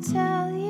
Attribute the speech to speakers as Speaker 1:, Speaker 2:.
Speaker 1: tell you.